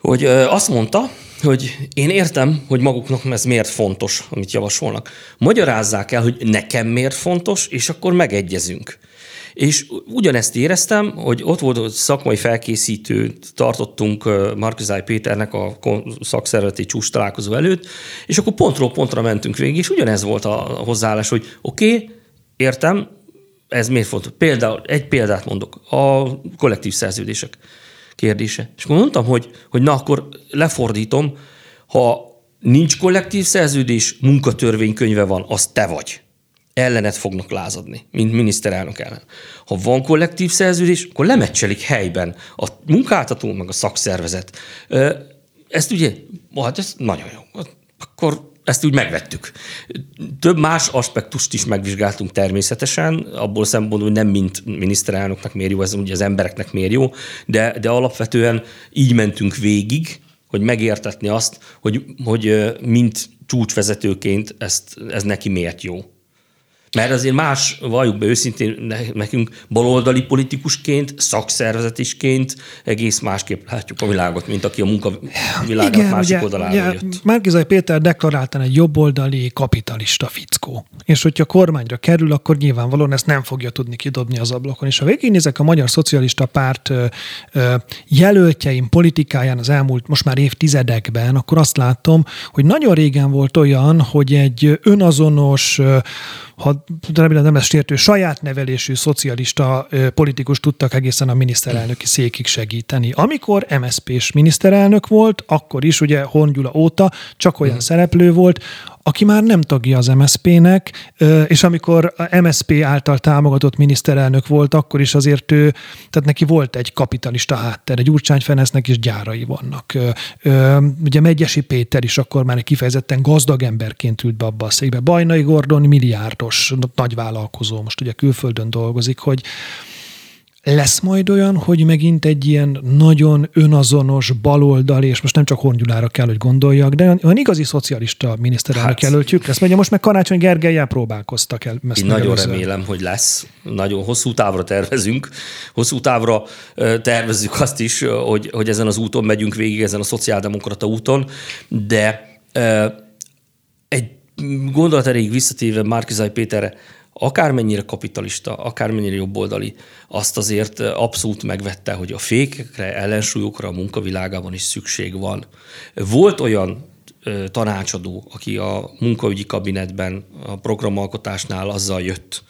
hogy azt mondta, hogy én értem, hogy maguknak ez miért fontos, amit javasolnak. Magyarázzák el, hogy nekem miért fontos, és akkor megegyezünk. És ugyanezt éreztem, hogy ott volt a szakmai felkészítőt tartottunk Markizáj Péternek a szakszervezeti csúcs találkozó előtt, és akkor pontról pontra mentünk végig, és ugyanez volt a hozzáállás, hogy oké, okay, értem, ez miért fontos. Például, egy példát mondok, a kollektív szerződések kérdése. És akkor mondtam, hogy, hogy na akkor lefordítom, ha nincs kollektív szerződés, munkatörvénykönyve van, az te vagy ellenet fognak lázadni, mint miniszterelnök ellen. Ha van kollektív szerződés, akkor lemecselik helyben a munkáltató, meg a szakszervezet. Ezt ugye, hát ez nagyon jó. Akkor ezt úgy megvettük. Több más aspektust is megvizsgáltunk természetesen, abból szempontból, hogy nem mint miniszterelnöknek mér jó, ez ugye az embereknek mér jó, de, de alapvetően így mentünk végig, hogy megértetni azt, hogy, hogy mint csúcsvezetőként ezt, ez neki miért jó. Mert azért más, valljuk be őszintén, nekünk baloldali politikusként, szakszervezetisként egész másképp látjuk a világot, mint aki a munkavilágnak Igen, másik ugye, oldalára ugye, jött. Márkizai Péter deklaráltan egy jobboldali kapitalista fickó. És hogyha kormányra kerül, akkor nyilvánvalóan ezt nem fogja tudni kidobni az ablakon. És ha végignézek a Magyar Szocialista Párt jelöltjeim politikáján az elmúlt most már évtizedekben, akkor azt látom, hogy nagyon régen volt olyan, hogy egy önazonos, ha remélem nem lesz sértő, saját nevelésű szocialista politikus tudtak egészen a miniszterelnöki székig segíteni. Amikor MSZP-s miniszterelnök volt, akkor is ugye Horn Gyula óta csak olyan mm. szereplő volt, aki már nem tagja az MSZP-nek, és amikor a MSZP által támogatott miniszterelnök volt, akkor is azért ő, tehát neki volt egy kapitalista hátter, egy Gyurcsány Fenesznek is gyárai vannak. Ugye Megyesi Péter is akkor már egy kifejezetten gazdag emberként ült be abba a székbe. Bajnai Gordon milliárdos nagyvállalkozó, most ugye külföldön dolgozik, hogy lesz majd olyan, hogy megint egy ilyen nagyon önazonos baloldali, és most nem csak Horngyulára kell, hogy gondoljak, de olyan igazi szocialista miniszterelnök hát, jelöltjük lesz. Ugye most meg Karácsony Gergelyel próbálkoztak el. Ezt Én nagyon előző. remélem, hogy lesz. Nagyon hosszú távra tervezünk. Hosszú távra tervezzük azt is, hogy, hogy ezen az úton megyünk végig, ezen a szociáldemokrata úton, de egy gondolat erejéig visszatéve Márkizaj Péterre, akármennyire kapitalista, akármennyire jobboldali, azt azért abszolút megvette, hogy a fékekre, ellensúlyokra a munkavilágában is szükség van. Volt olyan tanácsadó, aki a munkaügyi kabinetben, a programalkotásnál azzal jött,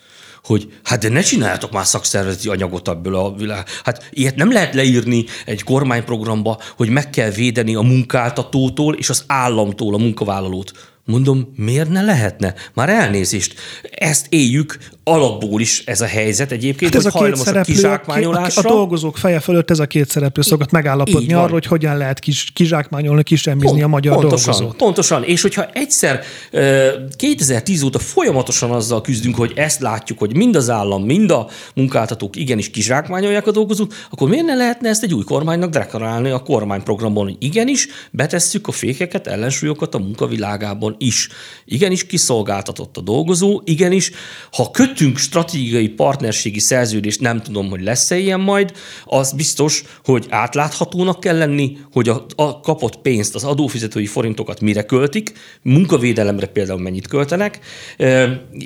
hogy hát de ne csináljátok már szakszervezeti anyagot ebből a világ. Hát ilyet nem lehet leírni egy kormányprogramba, hogy meg kell védeni a munkáltatótól és az államtól a munkavállalót. Mondom, miért ne lehetne? Már elnézést. Ezt éljük alapból is ez a helyzet egyébként, hát ez hogy a hajlamos a kizsákmányolásra. A, a dolgozók feje fölött ez a két szereplő szokott megállapodni arról, hogy hogyan lehet kis, kizsákmányolni, kisemmizni Pont, a magyar pontosan, dolgozót. Pontosan, és hogyha egyszer 2010 óta folyamatosan azzal küzdünk, hogy ezt látjuk, hogy mind az állam, mind a munkáltatók igenis kizsákmányolják a dolgozót, akkor miért ne lehetne ezt egy új kormánynak deklarálni a kormányprogramban, hogy igenis betesszük a fékeket, ellensúlyokat a munkavilágában is. Igenis kiszolgáltatott a dolgozó, igenis, ha köt kötünk stratégiai partnerségi szerződést, nem tudom, hogy lesz-e ilyen majd, az biztos, hogy átláthatónak kell lenni, hogy a, a kapott pénzt, az adófizetői forintokat mire költik, munkavédelemre például mennyit költenek,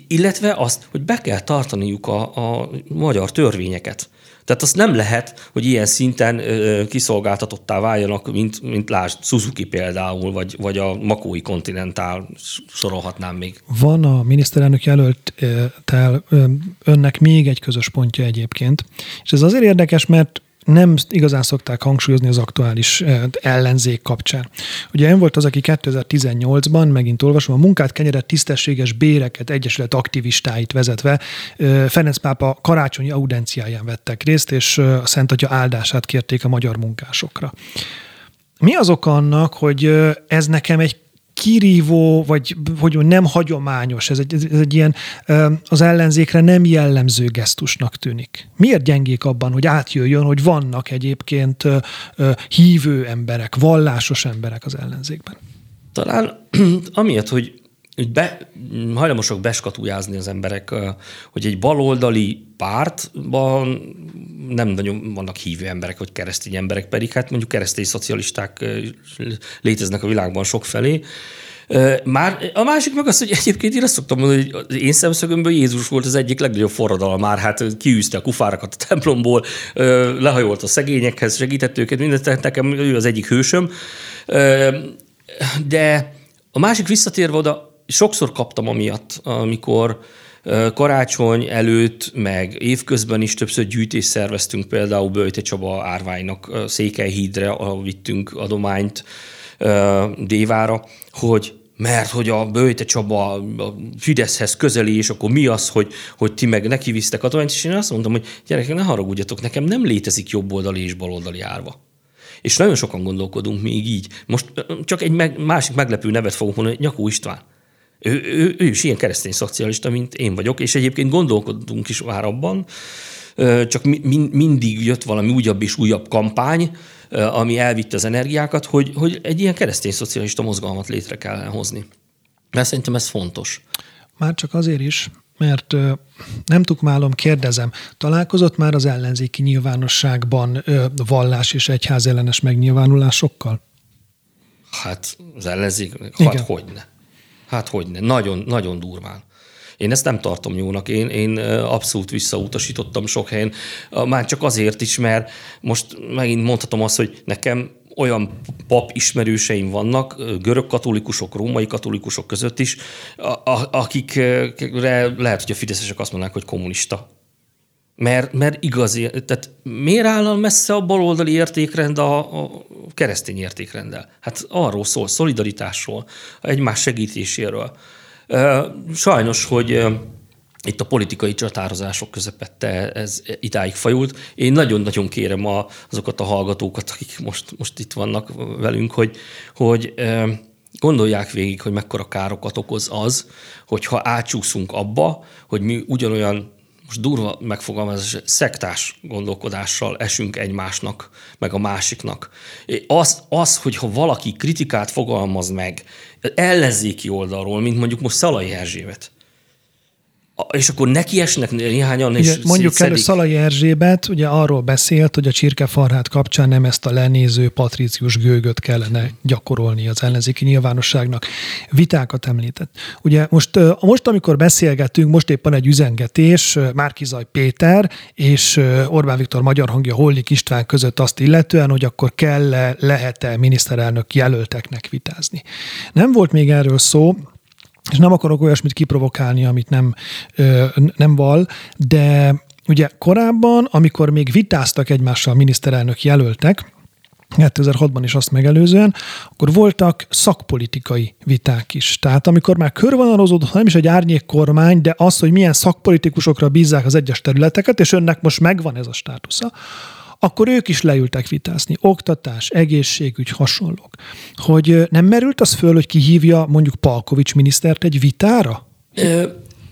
illetve azt, hogy be kell tartaniuk a, a magyar törvényeket. Tehát azt nem lehet, hogy ilyen szinten kiszolgáltatottá váljanak, mint, mint lásd, Suzuki például, vagy, vagy a Makói Continental sorolhatnám még. Van a miniszterelnök jelöltel önnek még egy közös pontja egyébként, és ez azért érdekes, mert nem igazán szokták hangsúlyozni az aktuális ellenzék kapcsán. Ugye ön volt az, aki 2018-ban, megint olvasom, a munkát kenyeret tisztességes béreket, egyesület aktivistáit vezetve Ferenc pápa karácsonyi audenciáján vettek részt, és a Szent Atya áldását kérték a magyar munkásokra. Mi az oka annak, hogy ez nekem egy kirívó, vagy hogy nem hagyományos, ez egy, ez egy ilyen az ellenzékre nem jellemző gesztusnak tűnik. Miért gyengék abban, hogy átjöjjön, hogy vannak egyébként hívő emberek, vallásos emberek az ellenzékben? Talán amiatt, hogy hogy be, hajlamosak beskatujázni az emberek, hogy egy baloldali pártban nem nagyon vannak hívő emberek, vagy keresztény emberek, pedig hát mondjuk keresztény szocialisták léteznek a világban sokfelé. Már a másik meg az, hogy egyébként én azt szoktam mondani, hogy az én szemszögömből Jézus volt az egyik legnagyobb forradalom már, hát kiűzte a kufárakat a templomból, lehajolt a szegényekhez, segített őket, mindent, nekem ő az egyik hősöm. De a másik visszatérve oda, sokszor kaptam amiatt, amikor karácsony előtt, meg évközben is többször gyűjtést szerveztünk, például Böjte Csaba árványnak Székelyhídre vittünk adományt Dévára, hogy mert hogy a Böjte Csaba a Fideszhez közeli, és akkor mi az, hogy, hogy ti meg neki visztek adományt, és én azt mondtam, hogy gyerekek, ne haragudjatok, nekem nem létezik jobboldali és baloldali árva. És nagyon sokan gondolkodunk még így. Most csak egy meg, másik meglepő nevet fogok mondani, Nyakó István. Ő, ő, ő is ilyen keresztény szocialista, mint én vagyok, és egyébként gondolkodunk is már abban, csak mi, mindig jött valami újabb és újabb kampány, ami elvitte az energiákat, hogy, hogy egy ilyen keresztény szocialista mozgalmat létre kell hozni. Mert szerintem ez fontos. Már csak azért is, mert nem tukmálom, kérdezem, találkozott már az ellenzéki nyilvánosságban vallás és egyház ellenes megnyilvánulásokkal? Hát az ellenzék, hát hogyne. Hát hogyne, nagyon, nagyon durván. Én ezt nem tartom jónak. Én, én abszolút visszautasítottam sok helyen. Már csak azért is, mert most megint mondhatom azt, hogy nekem olyan pap ismerőseim vannak, görög katolikusok, római katolikusok között is, akikre lehet, hogy a fideszesek azt mondanák, hogy kommunista. Mert, mert igazi, tehát miért áll messze a baloldali értékrend a, a keresztény értékrenddel? Hát arról szól, szolidaritásról, egymás segítéséről. Sajnos, hogy itt a politikai csatározások közepette ez idáig fajult. Én nagyon-nagyon kérem a, azokat a hallgatókat, akik most, most itt vannak velünk, hogy, hogy gondolják végig, hogy mekkora károkat okoz az, hogyha átsúszunk abba, hogy mi ugyanolyan most durva megfogalmazás, szektás gondolkodással esünk egymásnak, meg a másiknak. Az, az, hogyha valaki kritikát fogalmaz meg ellenzéki oldalról, mint mondjuk most Szalai Erzsébet, és akkor neki esnek néhányan, és ugye, Mondjuk el, Szalai Erzsébet ugye arról beszélt, hogy a csirkefarhát kapcsán nem ezt a lenéző patricius gőgöt kellene gyakorolni az ellenzéki nyilvánosságnak. Vitákat említett. Ugye most, most amikor beszélgetünk, most éppen egy üzengetés Márkizaj Péter és Orbán Viktor magyar hangja Hollik István között azt illetően, hogy akkor kell lehet-e miniszterelnök jelölteknek vitázni. Nem volt még erről szó, és nem akarok olyasmit kiprovokálni, amit nem, nem val, de ugye korábban, amikor még vitáztak egymással miniszterelnök jelöltek, 2006-ban is azt megelőzően, akkor voltak szakpolitikai viták is. Tehát amikor már körvonalozódott, nem is egy árnyék kormány, de az, hogy milyen szakpolitikusokra bízzák az egyes területeket, és önnek most megvan ez a státusza, akkor ők is leültek vitázni. Oktatás, egészségügy, hasonlók. Hogy nem merült az föl, hogy kihívja mondjuk Palkovics minisztert egy vitára?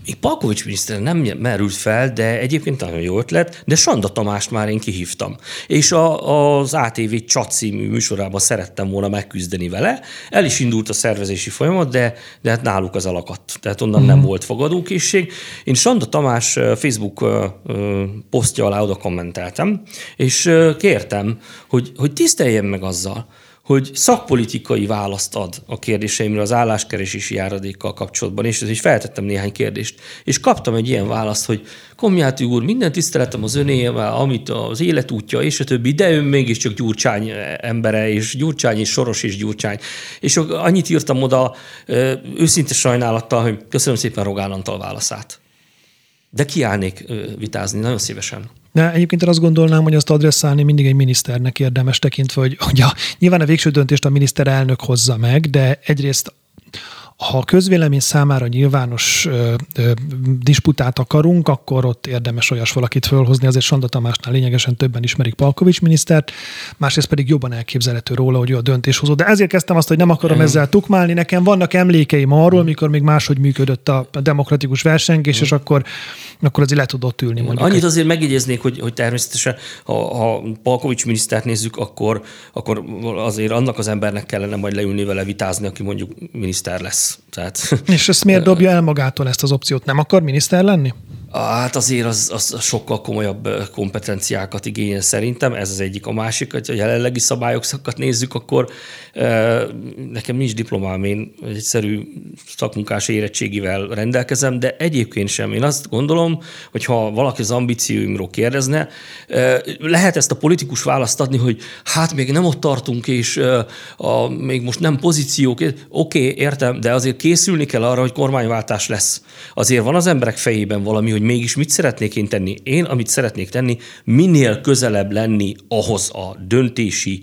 Még Palkovics miniszter nem merült fel, de egyébként nagyon jó ötlet, de Sanda Tamást már én kihívtam. És a, az ATV Csat című műsorában szerettem volna megküzdeni vele. El is indult a szervezési folyamat, de, de hát náluk az alakat. Tehát onnan mm. nem volt fogadókészség. Én Sanda Tamás Facebook posztja alá oda kommenteltem, és kértem, hogy, hogy tiszteljen meg azzal, hogy szakpolitikai választ ad a kérdéseimre az álláskeresési járadékkal kapcsolatban, és így feltettem néhány kérdést, és kaptam egy ilyen választ, hogy Komjáti úr, minden tiszteletem az önével, amit az életútja és a többi, de ön mégiscsak Gyurcsány embere, és Gyurcsány és Soros és Gyurcsány. És annyit írtam oda őszinte sajnálattal, hogy köszönöm szépen Rogán Antal válaszát. De kiállnék vitázni, nagyon szívesen. De egyébként én azt gondolnám, hogy azt adresszálni mindig egy miniszternek érdemes tekintve, hogy, a, nyilván a végső döntést a miniszterelnök hozza meg, de egyrészt ha a közvélemény számára nyilvános ö, ö, disputát akarunk, akkor ott érdemes olyas valakit fölhozni, azért Sanda Tamásnál lényegesen többen ismerik Palkovics minisztert, másrészt pedig jobban elképzelhető róla, hogy ő a döntéshozó. De ezért kezdtem azt, hogy nem akarom ezzel tukmálni. Nekem vannak emlékeim arról, mikor még máshogy működött a demokratikus versengés, és akkor, akkor az le tudott ülni. Mondjuk. Annyit azért megjegyeznék, hogy, hogy természetesen, ha, ha Palkovics minisztert nézzük, akkor, akkor azért annak az embernek kellene majd leülni vele vitázni, aki mondjuk miniszter lesz lesz. Tehát, És ezt miért dobja el magától ezt az opciót? Nem akar miniszter lenni? Hát azért az, az sokkal komolyabb kompetenciákat igényel szerintem, ez az egyik. A másik, hogy a jelenlegi szabályokat nézzük, akkor nekem nincs diplomám, én egy egyszerű szakmunkás érettségivel rendelkezem, de egyébként sem. Én azt gondolom, hogy ha valaki az ambícióimról kérdezne, lehet ezt a politikus választ adni, hogy hát még nem ott tartunk, és a, még most nem pozíciók. Oké, okay, értem, de azért készülni kell arra, hogy kormányváltás lesz. Azért van az emberek fejében valami, hogy mégis mit szeretnék én tenni. Én, amit szeretnék tenni, minél közelebb lenni ahhoz a döntési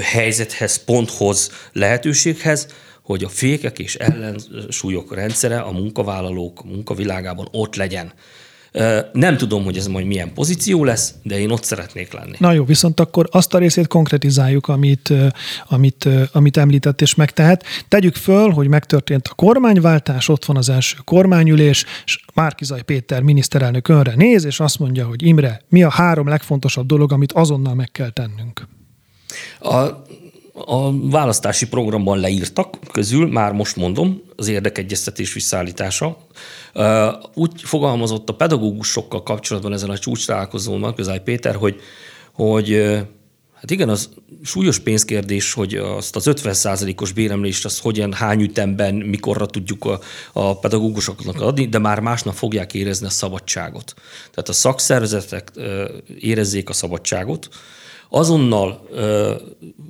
helyzethez, ponthoz, lehetőséghez, hogy a fékek és ellensúlyok rendszere a munkavállalók munkavilágában ott legyen. Nem tudom, hogy ez majd milyen pozíció lesz, de én ott szeretnék lenni. Na jó, viszont akkor azt a részét konkretizáljuk, amit, amit, amit említett és megtehet. Tegyük föl, hogy megtörtént a kormányváltás, ott van az első kormányülés, és Márkizaj Péter miniszterelnök önre néz, és azt mondja, hogy Imre, mi a három legfontosabb dolog, amit azonnal meg kell tennünk? A a választási programban leírtak közül, már most mondom, az érdekegyeztetés visszaállítása. Úgy fogalmazott a pedagógusokkal kapcsolatban ezen a csúcs találkozón Közály Péter, hogy, hogy Hát igen, az súlyos pénzkérdés, hogy azt az 50%-os béremlést, azt hogyan, hány ütemben, mikorra tudjuk a, a pedagógusoknak adni, de már másnap fogják érezni a szabadságot. Tehát a szakszervezetek érezzék a szabadságot, azonnal ö,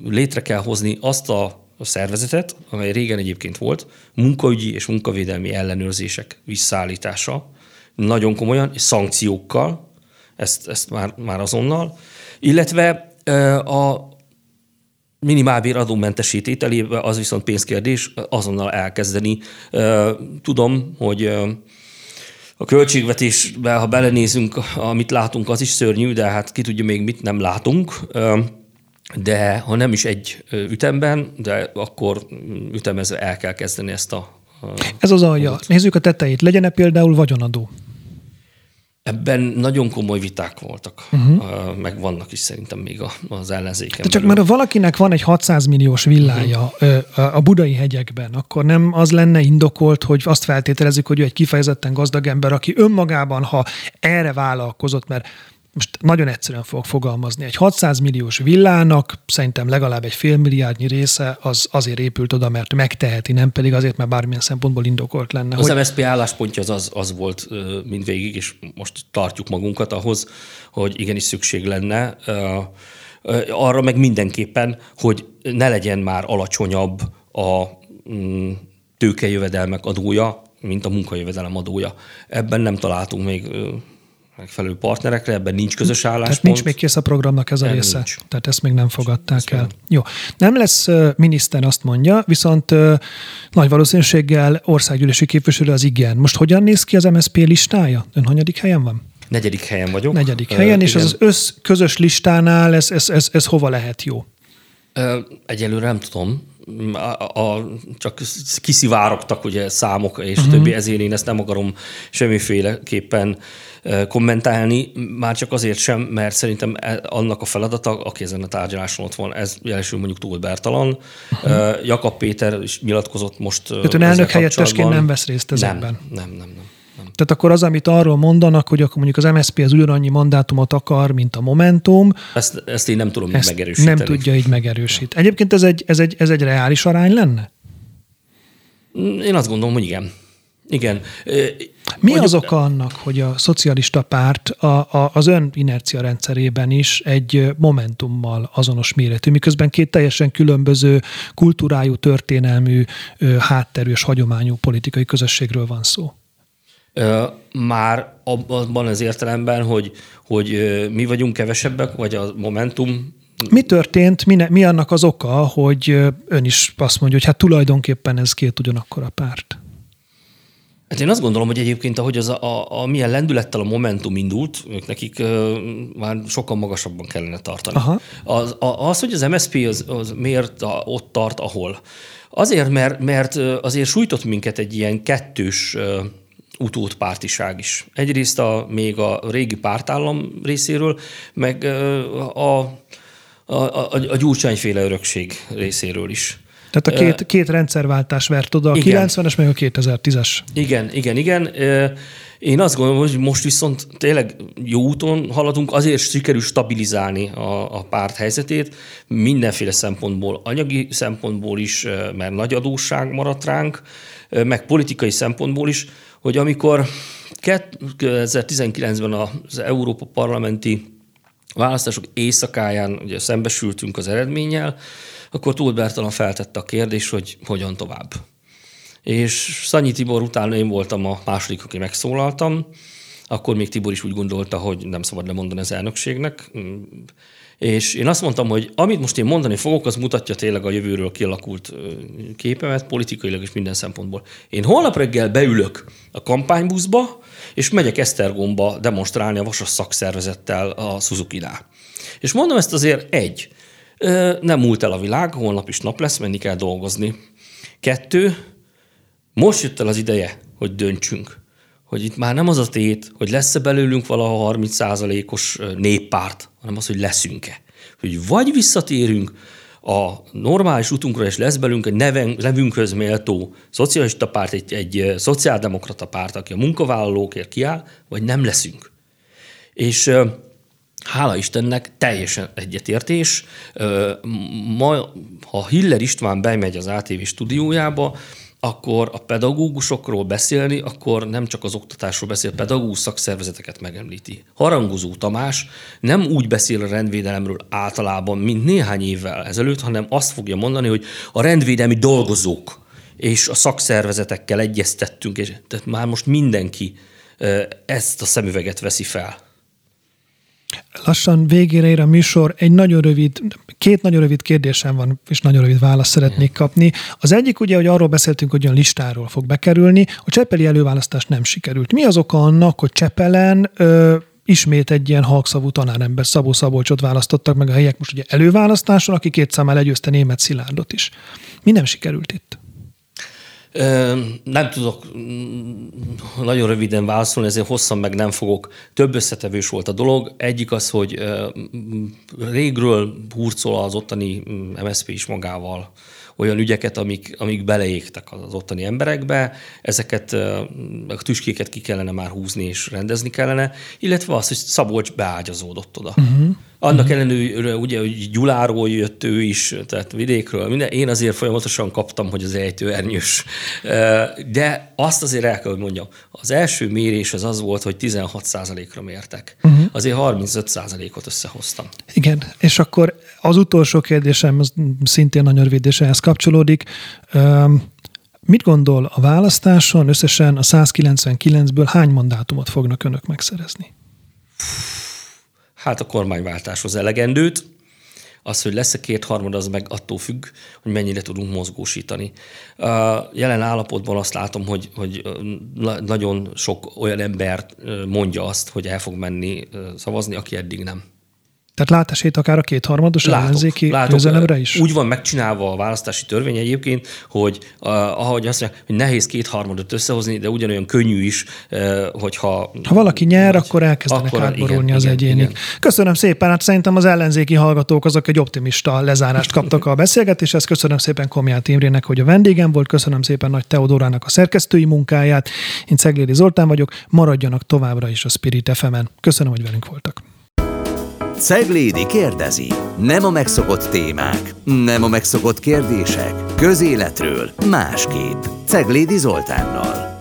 létre kell hozni azt a szervezetet, amely régen egyébként volt, munkaügyi és munkavédelmi ellenőrzések visszaállítása, nagyon komolyan, és szankciókkal, ezt, ezt már, már azonnal, illetve a minimálbér adómentesítételébe, az viszont pénzkérdés, azonnal elkezdeni. Tudom, hogy a költségvetésbe, ha belenézünk, amit látunk, az is szörnyű, de hát ki tudja még mit nem látunk. De ha nem is egy ütemben, de akkor ütemezve el kell kezdeni ezt a ez az alja. Nézzük a tetejét. Legyen-e például vagyonadó? Ebben nagyon komoly viták voltak, uh-huh. meg vannak is szerintem még az ellenzéken. De csak belül. mert valakinek van egy 600 milliós villája uh-huh. a budai hegyekben, akkor nem az lenne indokolt, hogy azt feltételezzük, hogy ő egy kifejezetten gazdag ember, aki önmagában, ha erre vállalkozott, mert most nagyon egyszerűen fogok fogalmazni, egy 600 milliós villának szerintem legalább egy félmilliárdnyi része az azért épült oda, mert megteheti, nem pedig azért, mert bármilyen szempontból indokolt lenne. Az hogy... MSZP álláspontja az, az, az volt mindvégig, és most tartjuk magunkat ahhoz, hogy igenis szükség lenne arra meg mindenképpen, hogy ne legyen már alacsonyabb a mm, tőkejövedelmek adója, mint a munkajövedelem adója. Ebben nem találtunk még megfelelő partnerekre, ebben nincs közös álláspont. Tehát nincs még kész a programnak ez a nem része. Nincs. Tehát ezt még nem fogadták ezt el. Jó. Nem lesz miniszter, azt mondja, viszont nagy valószínűséggel országgyűlési képviselő az igen. Most hogyan néz ki az MSZP listája? Ön hanyadik helyen van? Negyedik helyen vagyok. Negyedik helyen, uh, és igen. az össz közös listánál ez, ez, ez, ez hova lehet jó? Uh, egyelőre nem tudom a, a, csak kiszivárogtak ugye számok és uh-huh. többi, ezért én ezt nem akarom semmiféleképpen kommentálni, már csak azért sem, mert szerintem e, annak a feladata, aki ezen a tárgyaláson ott van, ez jelesül mondjuk túl bertalan. Uh-huh. Jakab Péter is nyilatkozott most. Tehát ön elnök helyettesként nem vesz részt ezekben? Nem, nem, nem. nem. Tehát akkor az, amit arról mondanak, hogy akkor mondjuk az MSZP az ugyanannyi mandátumot akar, mint a Momentum. Ezt, ezt én nem tudom ezt megerősíteni. Nem tudja így megerősíteni. Egyébként ez egy, ez, egy, ez egy reális arány lenne? Én azt gondolom, hogy igen. Igen. Mi Mondjuk, az oka annak, hogy a szocialista párt a, a, az ön inercia rendszerében is egy momentummal azonos méretű, miközben két teljesen különböző kultúrájú, történelmű, hátterű és hagyományú politikai közösségről van szó? Már abban az értelemben, hogy, hogy mi vagyunk kevesebbek, vagy a Momentum mi történt, mi, ne, mi annak az oka, hogy ön is azt mondja, hogy hát tulajdonképpen ez két ugyanakkor a párt? Hát én azt gondolom, hogy egyébként, ahogy az a, a, a milyen lendülettel a Momentum indult, ők nekik uh, már sokkal magasabban kellene tartani. Aha. Az, a, az, hogy az MSP az, az miért a, ott tart, ahol. Azért, mert, mert azért sújtott minket egy ilyen kettős uh, utódpártiság is. Egyrészt a, még a régi pártállam részéről, meg a, a, a, a gyurcsányféle örökség részéről is. Tehát a két, két rendszerváltás vert oda, a igen. 90-es meg a 2010-es. Igen, igen, igen. Én azt gondolom, hogy most viszont tényleg jó úton haladunk, azért sikerül stabilizálni a, a párt helyzetét, mindenféle szempontból, anyagi szempontból is, mert nagy adósság maradt ránk, meg politikai szempontból is, hogy amikor 2019-ben az Európa Parlamenti választások éjszakáján ugye szembesültünk az eredménnyel, akkor Tóth Bertalan feltette a kérdést, hogy hogyan tovább. És Szanyi Tibor után én voltam a második, aki megszólaltam, akkor még Tibor is úgy gondolta, hogy nem szabad lemondani az elnökségnek. És én azt mondtam, hogy amit most én mondani fogok, az mutatja tényleg a jövőről kialakult képemet, politikailag és minden szempontból. Én holnap reggel beülök a kampánybuszba, és megyek Esztergomba demonstrálni a vasas szakszervezettel a Suzuki-nál. És mondom ezt azért egy, nem múlt el a világ, holnap is nap lesz, menni kell dolgozni. Kettő, most jött el az ideje, hogy döntsünk. Hogy itt már nem az a tét, hogy lesz-e belőlünk valaha 30%-os néppárt, hanem az, hogy leszünk-e. Hogy vagy visszatérünk a normális utunkra, és lesz belünk egy neven, nevünkhöz méltó szocialista párt, egy, egy szociáldemokrata párt, aki a munkavállalókért kiáll, vagy nem leszünk. És hála Istennek teljesen egyetértés. Ma, ha Hiller István bemegy az ATV stúdiójába, akkor a pedagógusokról beszélni, akkor nem csak az oktatásról beszél, pedagógus szakszervezeteket megemlíti. Harangozó Tamás nem úgy beszél a rendvédelemről általában, mint néhány évvel ezelőtt, hanem azt fogja mondani, hogy a rendvédelmi dolgozók és a szakszervezetekkel egyeztettünk, és tehát már most mindenki ezt a szemüveget veszi fel. Lassan végére ér a műsor. Egy nagyon rövid, két nagyon rövid kérdésem van, és nagyon rövid választ szeretnék kapni. Az egyik ugye, hogy arról beszéltünk, hogy olyan listáról fog bekerülni. A Csepeli előválasztás nem sikerült. Mi az oka annak, hogy Csepelen ö, ismét egy ilyen halkszavú tanárember, Szabó Szabolcsot választottak meg a helyek most ugye előválasztáson, aki két számmel legyőzte német Szilárdot is. Mi nem sikerült itt? Nem tudok mm, nagyon röviden válaszolni, ezért hosszan meg nem fogok. Több összetevős volt a dolog. Egyik az, hogy régről hurcol az ottani MSZP is magával olyan ügyeket, amik, amik beleégtek az ottani emberekbe, ezeket a tüskéket ki kellene már húzni és rendezni kellene, illetve az, hogy Szabolcs beágyazódott oda. Uh-huh. Annak uh-huh. ellenőre, ugye, hogy Gyuláról jött ő is, tehát vidékről, minden. Én azért folyamatosan kaptam, hogy az ejtőernyős. De azt azért el kell, hogy mondjam, az első mérés az az volt, hogy 16%-ra mértek. Uh-huh. Azért 35%-ot összehoztam. Igen, és akkor az utolsó kérdésem, az szintén nagyon rövid, ehhez kapcsolódik. Mit gondol a választáson összesen a 199-ből hány mandátumot fognak önök megszerezni? Hát a kormányváltáshoz elegendőt. Az, hogy lesz-e kétharmad, az meg attól függ, hogy mennyire tudunk mozgósítani. Jelen állapotban azt látom, hogy, hogy nagyon sok olyan ember mondja azt, hogy el fog menni szavazni, aki eddig nem. Tehát lát esélyt akár a kétharmados látok, ellenzéki győzelemre is? Úgy van megcsinálva a választási törvény egyébként, hogy uh, ahogy azt mondja, hogy nehéz kétharmadot összehozni, de ugyanolyan könnyű is, uh, hogyha... Ha valaki nyer, vagy, akkor elkezdenek akkor, átborulni igen, az igen, egyénik. Igen. Köszönöm szépen, hát szerintem az ellenzéki hallgatók azok egy optimista lezárást kaptak a beszélgetéshez. Köszönöm szépen Komját Imrének, hogy a vendégem volt, köszönöm szépen Nagy Teodorának a szerkesztői munkáját. Én Ceglédi Zoltán vagyok, maradjanak továbbra is a Spirit FM-en. Köszönöm, hogy velünk voltak. Ceglédi kérdezi. Nem a megszokott témák, nem a megszokott kérdések. Közéletről másképp. Ceglédi Zoltánnal.